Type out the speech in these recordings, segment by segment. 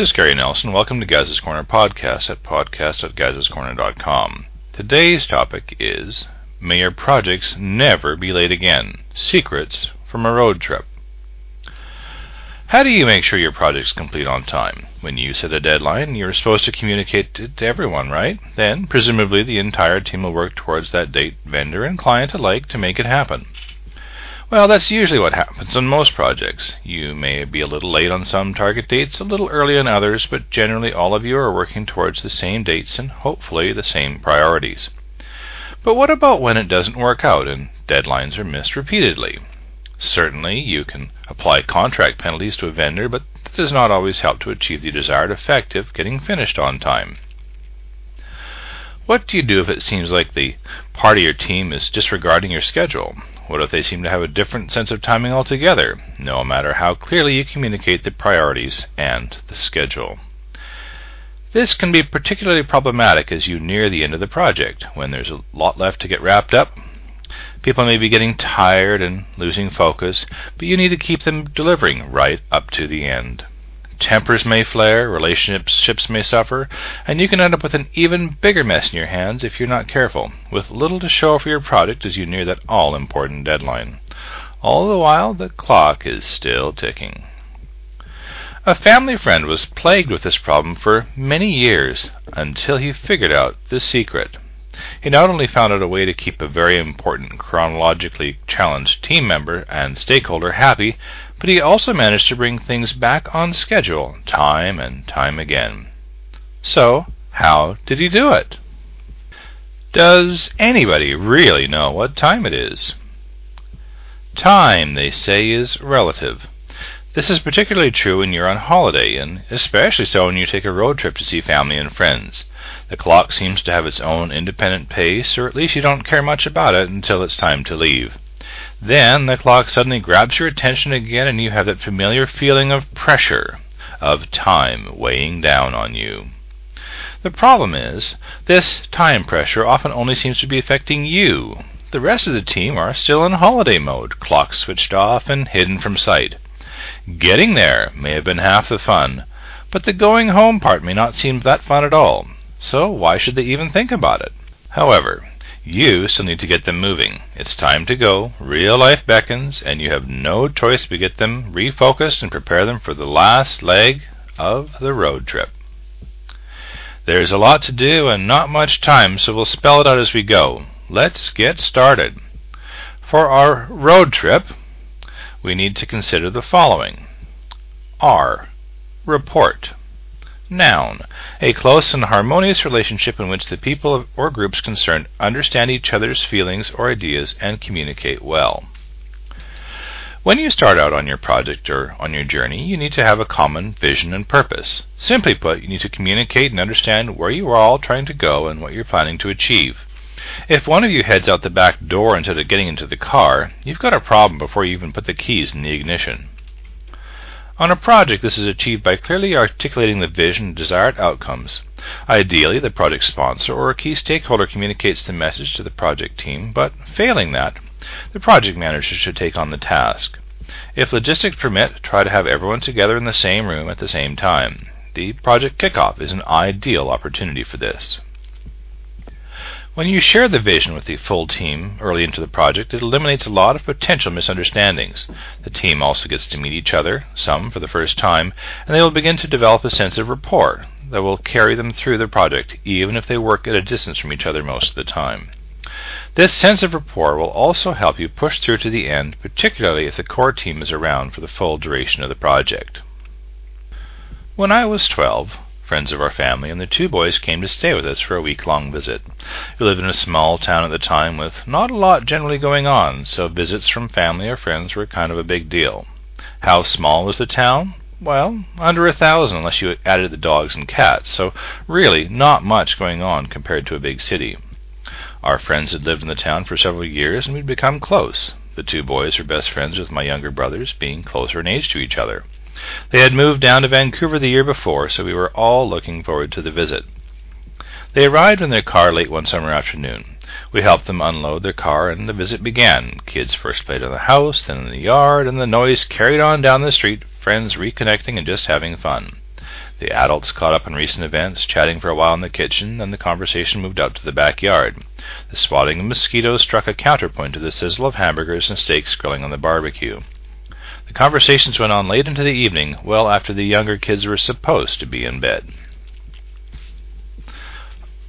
Hi, this is Gary Nelson. Welcome to Gaz's Corner podcast at podcast.gazscorner.com. Today's topic is May your projects never be late again. Secrets from a road trip. How do you make sure your projects complete on time? When you set a deadline, you're supposed to communicate it to everyone, right? Then, presumably, the entire team will work towards that date, vendor and client alike, to make it happen. Well, that's usually what happens on most projects. You may be a little late on some target dates, a little early on others, but generally all of you are working towards the same dates and hopefully the same priorities. But what about when it doesn't work out and deadlines are missed repeatedly? Certainly, you can apply contract penalties to a vendor, but that does not always help to achieve the desired effect of getting finished on time. What do you do if it seems like the part of your team is disregarding your schedule? What if they seem to have a different sense of timing altogether, no matter how clearly you communicate the priorities and the schedule? This can be particularly problematic as you near the end of the project, when there's a lot left to get wrapped up. People may be getting tired and losing focus, but you need to keep them delivering right up to the end. Tempers may flare, relationships may suffer, and you can end up with an even bigger mess in your hands if you're not careful, with little to show for your product as you near that all important deadline. All the while, the clock is still ticking. A family friend was plagued with this problem for many years until he figured out the secret. He not only found out a way to keep a very important chronologically challenged team member and stakeholder happy, but he also managed to bring things back on schedule time and time again. So, how did he do it? Does anybody really know what time it is? Time, they say, is relative. This is particularly true when you're on holiday, and especially so when you take a road trip to see family and friends. The clock seems to have its own independent pace, or at least you don't care much about it until it's time to leave. Then the clock suddenly grabs your attention again, and you have that familiar feeling of pressure, of time weighing down on you. The problem is, this time pressure often only seems to be affecting you. The rest of the team are still in holiday mode, clocks switched off and hidden from sight. Getting there may have been half the fun, but the going home part may not seem that fun at all, so why should they even think about it? However, you still need to get them moving. It's time to go, real life beckons, and you have no choice but get them refocused and prepare them for the last leg of the road trip. There's a lot to do and not much time, so we'll spell it out as we go. Let's get started. For our road trip, we need to consider the following R. Rapport. Noun. A close and harmonious relationship in which the people or groups concerned understand each other's feelings or ideas and communicate well. When you start out on your project or on your journey, you need to have a common vision and purpose. Simply put, you need to communicate and understand where you are all trying to go and what you're planning to achieve. If one of you heads out the back door instead of getting into the car, you've got a problem before you even put the keys in the ignition. On a project, this is achieved by clearly articulating the vision and desired outcomes. Ideally, the project sponsor or a key stakeholder communicates the message to the project team, but failing that, the project manager should take on the task. If logistics permit, try to have everyone together in the same room at the same time. The project kickoff is an ideal opportunity for this. When you share the vision with the full team early into the project, it eliminates a lot of potential misunderstandings. The team also gets to meet each other, some for the first time, and they will begin to develop a sense of rapport that will carry them through the project, even if they work at a distance from each other most of the time. This sense of rapport will also help you push through to the end, particularly if the core team is around for the full duration of the project. When I was 12, friends of our family, and the two boys came to stay with us for a week long visit. We lived in a small town at the time with not a lot generally going on, so visits from family or friends were kind of a big deal. How small was the town? Well, under a thousand unless you added the dogs and cats, so really not much going on compared to a big city. Our friends had lived in the town for several years and we'd become close. The two boys were best friends with my younger brothers, being closer in age to each other. They had moved down to Vancouver the year before, so we were all looking forward to the visit. They arrived in their car late one summer afternoon. We helped them unload their car, and the visit began. Kids first played in the house, then in the yard, and the noise carried on down the street friends reconnecting and just having fun. The adults caught up on recent events, chatting for a while in the kitchen, then the conversation moved out to the backyard. The swatting of mosquitoes struck a counterpoint to the sizzle of hamburgers and steaks grilling on the barbecue. The conversations went on late into the evening, well after the younger kids were supposed to be in bed.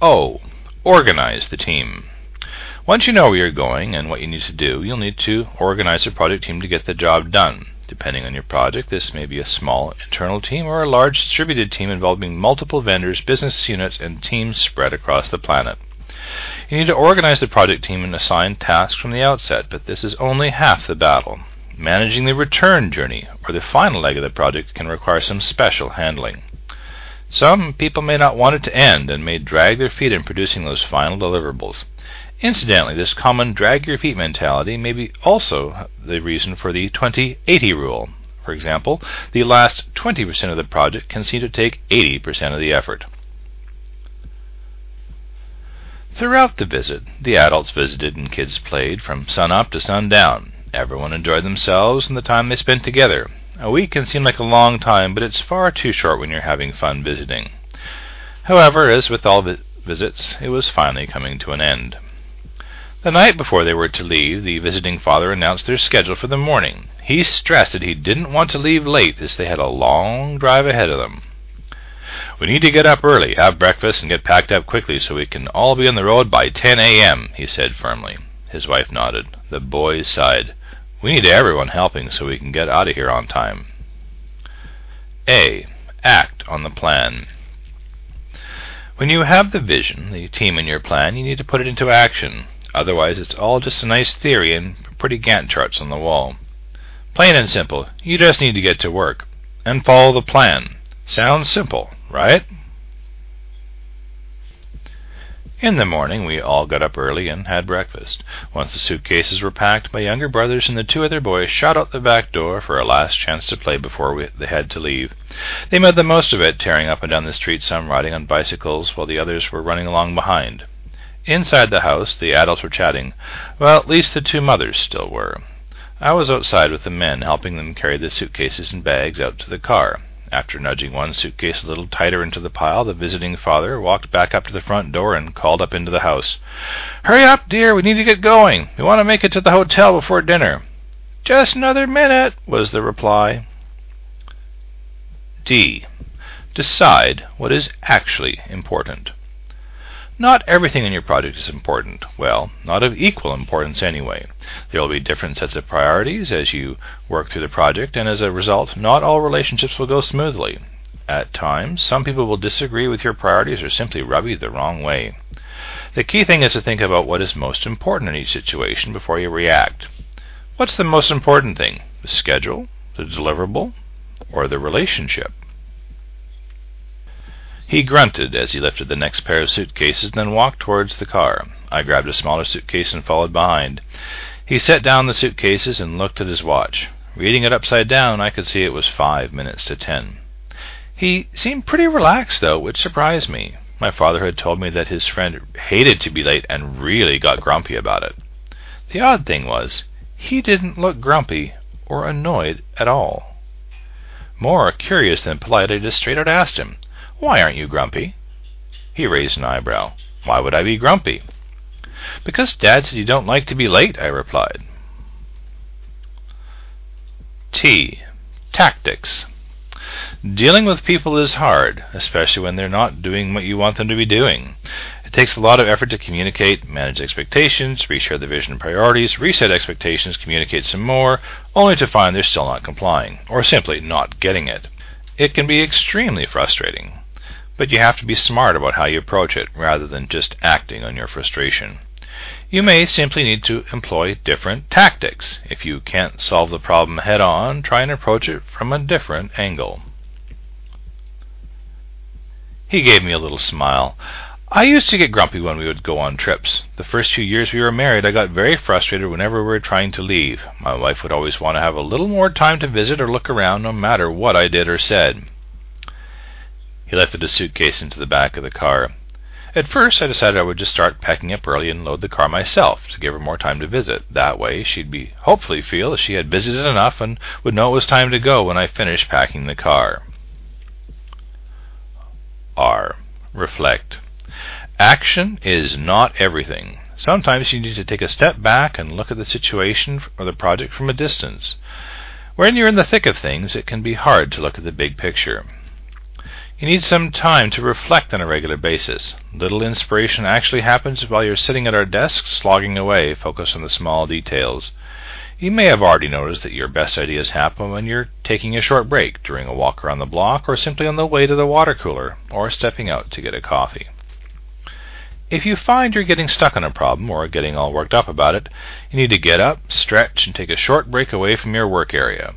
Oh, Organize the team. Once you know where you're going and what you need to do, you'll need to organize a project team to get the job done. Depending on your project, this may be a small internal team or a large distributed team involving multiple vendors, business units, and teams spread across the planet. You need to organize the project team and assign tasks from the outset, but this is only half the battle. Managing the return journey, or the final leg of the project, can require some special handling. Some people may not want it to end and may drag their feet in producing those final deliverables. Incidentally, this common drag your feet mentality may be also the reason for the 20-80 rule. For example, the last 20% of the project can seem to take 80% of the effort. Throughout the visit, the adults visited and kids played from sun up to sundown. Everyone enjoyed themselves and the time they spent together. A week can seem like a long time, but it's far too short when you're having fun visiting. However, as with all vi- visits, it was finally coming to an end. The night before they were to leave, the visiting father announced their schedule for the morning. He stressed that he didn't want to leave late as they had a long drive ahead of them. We need to get up early, have breakfast, and get packed up quickly so we can all be on the road by 10 a.m., he said firmly. His wife nodded. The boys sighed. We need everyone helping so we can get out of here on time. A. Act on the plan. When you have the vision, the team, and your plan, you need to put it into action. Otherwise, it's all just a nice theory and pretty Gantt charts on the wall. Plain and simple, you just need to get to work and follow the plan. Sounds simple, right? In the morning, we all got up early and had breakfast. Once the suitcases were packed, my younger brothers and the two other boys shot out the back door for a last chance to play before we, they had to leave. They made the most of it, tearing up and down the street, some riding on bicycles, while the others were running along behind. Inside the house, the adults were chatting. Well, at least the two mothers still were. I was outside with the men, helping them carry the suitcases and bags out to the car. After nudging one suitcase a little tighter into the pile, the visiting father walked back up to the front door and called up into the house. Hurry up, dear, we need to get going. We want to make it to the hotel before dinner. Just another minute, was the reply. D. Decide what is actually important. Not everything in your project is important. Well, not of equal importance anyway. There will be different sets of priorities as you work through the project, and as a result, not all relationships will go smoothly. At times, some people will disagree with your priorities or simply rub you the wrong way. The key thing is to think about what is most important in each situation before you react. What's the most important thing? The schedule, the deliverable, or the relationship? He grunted as he lifted the next pair of suitcases and then walked towards the car. I grabbed a smaller suitcase and followed behind. He set down the suitcases and looked at his watch. Reading it upside down, I could see it was five minutes to ten. He seemed pretty relaxed, though, which surprised me. My father had told me that his friend hated to be late and really got grumpy about it. The odd thing was, he didn't look grumpy or annoyed at all. More curious than polite, I just straight out asked him, why aren't you grumpy? He raised an eyebrow. Why would I be grumpy? Because Dad said you don't like to be late, I replied. T. Tactics. Dealing with people is hard, especially when they're not doing what you want them to be doing. It takes a lot of effort to communicate, manage expectations, reshare the vision and priorities, reset expectations, communicate some more, only to find they're still not complying, or simply not getting it. It can be extremely frustrating but you have to be smart about how you approach it rather than just acting on your frustration. You may simply need to employ different tactics. If you can't solve the problem head on, try and approach it from a different angle. He gave me a little smile. I used to get grumpy when we would go on trips. The first few years we were married, I got very frustrated whenever we were trying to leave. My wife would always want to have a little more time to visit or look around, no matter what I did or said. He lifted a suitcase into the back of the car. At first, I decided I would just start packing up early and load the car myself to give her more time to visit. That way, she'd be hopefully feel she had visited enough and would know it was time to go when I finished packing the car. R. Reflect. Action is not everything. Sometimes you need to take a step back and look at the situation or the project from a distance. When you're in the thick of things, it can be hard to look at the big picture. You need some time to reflect on a regular basis. Little inspiration actually happens while you're sitting at our desk slogging away, focused on the small details. You may have already noticed that your best ideas happen when you're taking a short break during a walk around the block or simply on the way to the water cooler or stepping out to get a coffee. If you find you're getting stuck on a problem or getting all worked up about it, you need to get up, stretch, and take a short break away from your work area.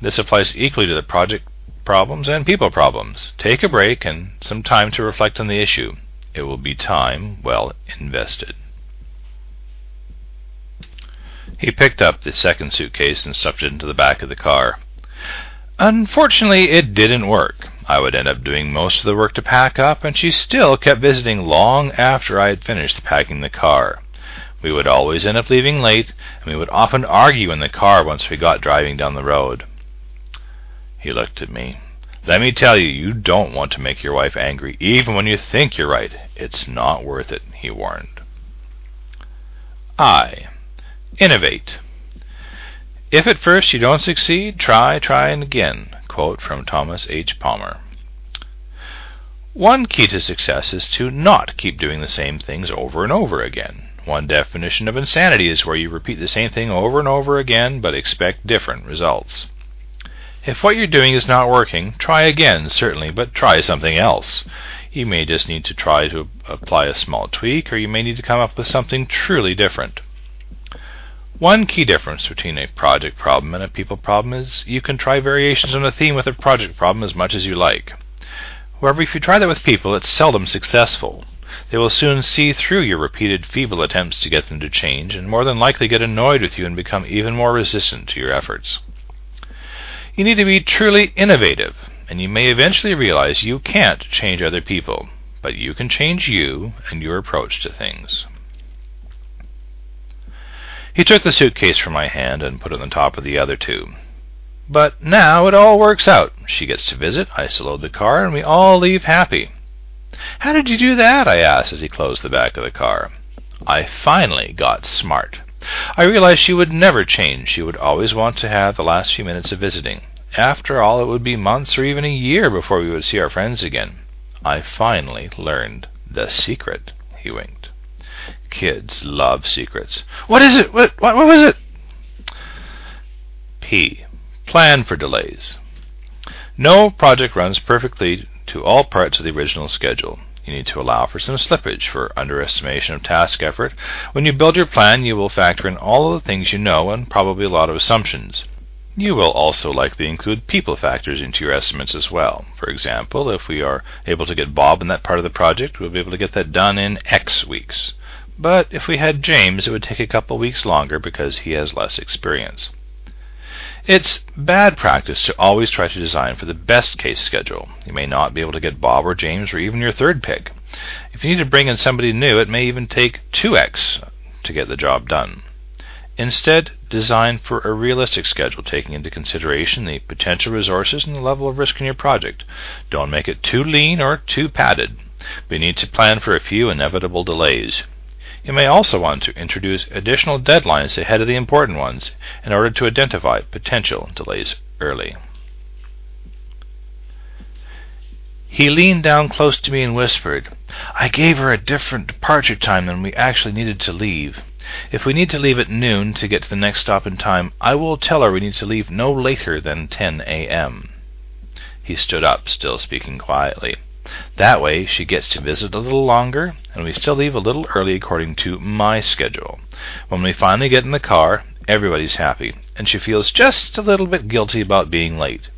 This applies equally to the project problems and people problems. Take a break and some time to reflect on the issue. It will be time well invested. He picked up the second suitcase and stuffed it into the back of the car. Unfortunately, it didn't work. I would end up doing most of the work to pack up, and she still kept visiting long after I had finished packing the car. We would always end up leaving late, and we would often argue in the car once we got driving down the road. He looked at me. Let me tell you, you don't want to make your wife angry, even when you think you're right. It's not worth it, he warned. I. Innovate. If at first you don't succeed, try, try and again. Quote from Thomas H. Palmer. One key to success is to not keep doing the same things over and over again. One definition of insanity is where you repeat the same thing over and over again but expect different results. If what you're doing is not working, try again, certainly, but try something else. You may just need to try to apply a small tweak, or you may need to come up with something truly different. One key difference between a project problem and a people problem is you can try variations on a theme with a project problem as much as you like. However, if you try that with people, it's seldom successful. They will soon see through your repeated feeble attempts to get them to change, and more than likely get annoyed with you and become even more resistant to your efforts. You need to be truly innovative, and you may eventually realize you can't change other people, but you can change you and your approach to things. He took the suitcase from my hand and put it on top of the other two. But now it all works out. She gets to visit, I load the car, and we all leave happy. How did you do that? I asked as he closed the back of the car. I finally got smart. I realized she would never change. She would always want to have the last few minutes of visiting. After all, it would be months or even a year before we would see our friends again. I finally learned the secret. He winked. Kids love secrets. What is it? What, what, what was it? P. Plan for delays. No project runs perfectly to all parts of the original schedule. You need to allow for some slippage for underestimation of task effort. When you build your plan, you will factor in all of the things you know and probably a lot of assumptions. You will also likely include people factors into your estimates as well. For example, if we are able to get Bob in that part of the project, we'll be able to get that done in X weeks. But if we had James, it would take a couple weeks longer because he has less experience. It's bad practice to always try to design for the best case schedule. You may not be able to get Bob or James or even your third pick. If you need to bring in somebody new, it may even take 2x to get the job done. Instead, design for a realistic schedule taking into consideration the potential resources and the level of risk in your project. Don't make it too lean or too padded. You need to plan for a few inevitable delays. You may also want to introduce additional deadlines ahead of the important ones in order to identify potential delays early. He leaned down close to me and whispered, I gave her a different departure time than we actually needed to leave. If we need to leave at noon to get to the next stop in time, I will tell her we need to leave no later than 10 a.m. He stood up, still speaking quietly. That way she gets to visit a little longer, and we still leave a little early according to my schedule. When we finally get in the car, everybody's happy, and she feels just a little bit guilty about being late.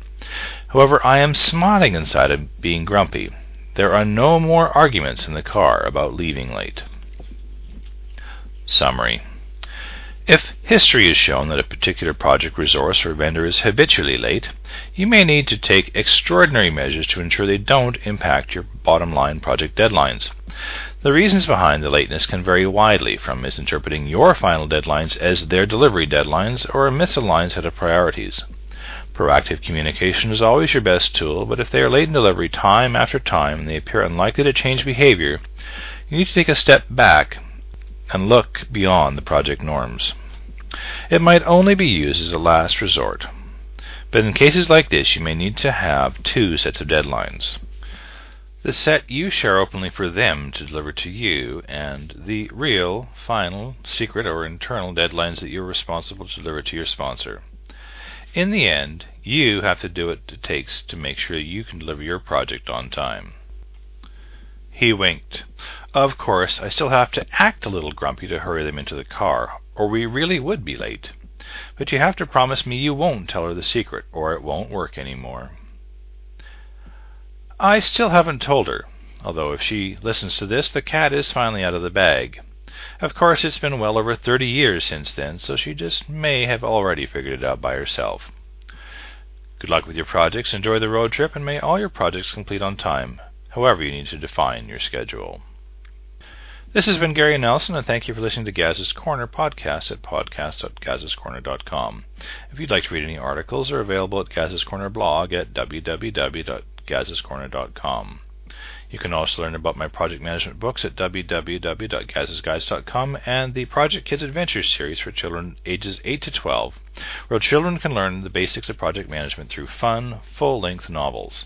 However, I am smarting inside of being grumpy. There are no more arguments in the car about leaving late. Summary if history has shown that a particular project resource or vendor is habitually late, you may need to take extraordinary measures to ensure they don't impact your bottom line project deadlines. The reasons behind the lateness can vary widely from misinterpreting your final deadlines as their delivery deadlines or a misaligned set of priorities. Proactive communication is always your best tool, but if they are late in delivery time after time and they appear unlikely to change behavior, you need to take a step back and look beyond the project norms. It might only be used as a last resort, but in cases like this, you may need to have two sets of deadlines. The set you share openly for them to deliver to you, and the real, final, secret, or internal deadlines that you're responsible to deliver to your sponsor. In the end, you have to do what it takes to make sure you can deliver your project on time. He winked. Of course, I still have to act a little grumpy to hurry them into the car, or we really would be late. But you have to promise me you won't tell her the secret, or it won't work any more. I still haven't told her, although if she listens to this, the cat is finally out of the bag. Of course, it's been well over 30 years since then, so she just may have already figured it out by herself. Good luck with your projects, enjoy the road trip, and may all your projects complete on time, however you need to define your schedule. This has been Gary Nelson, and thank you for listening to Gaz's Corner podcast at podcast.gazscorner.com. If you'd like to read any articles, they're available at Gaz's Corner blog at www.gazscorner.com. You can also learn about my project management books at www.gazsguides.com and the Project Kids Adventures series for children ages 8 to 12, where children can learn the basics of project management through fun, full length novels.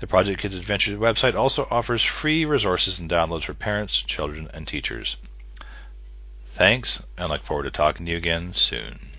The Project Kids Adventures website also offers free resources and downloads for parents, children, and teachers. Thanks, and look forward to talking to you again soon.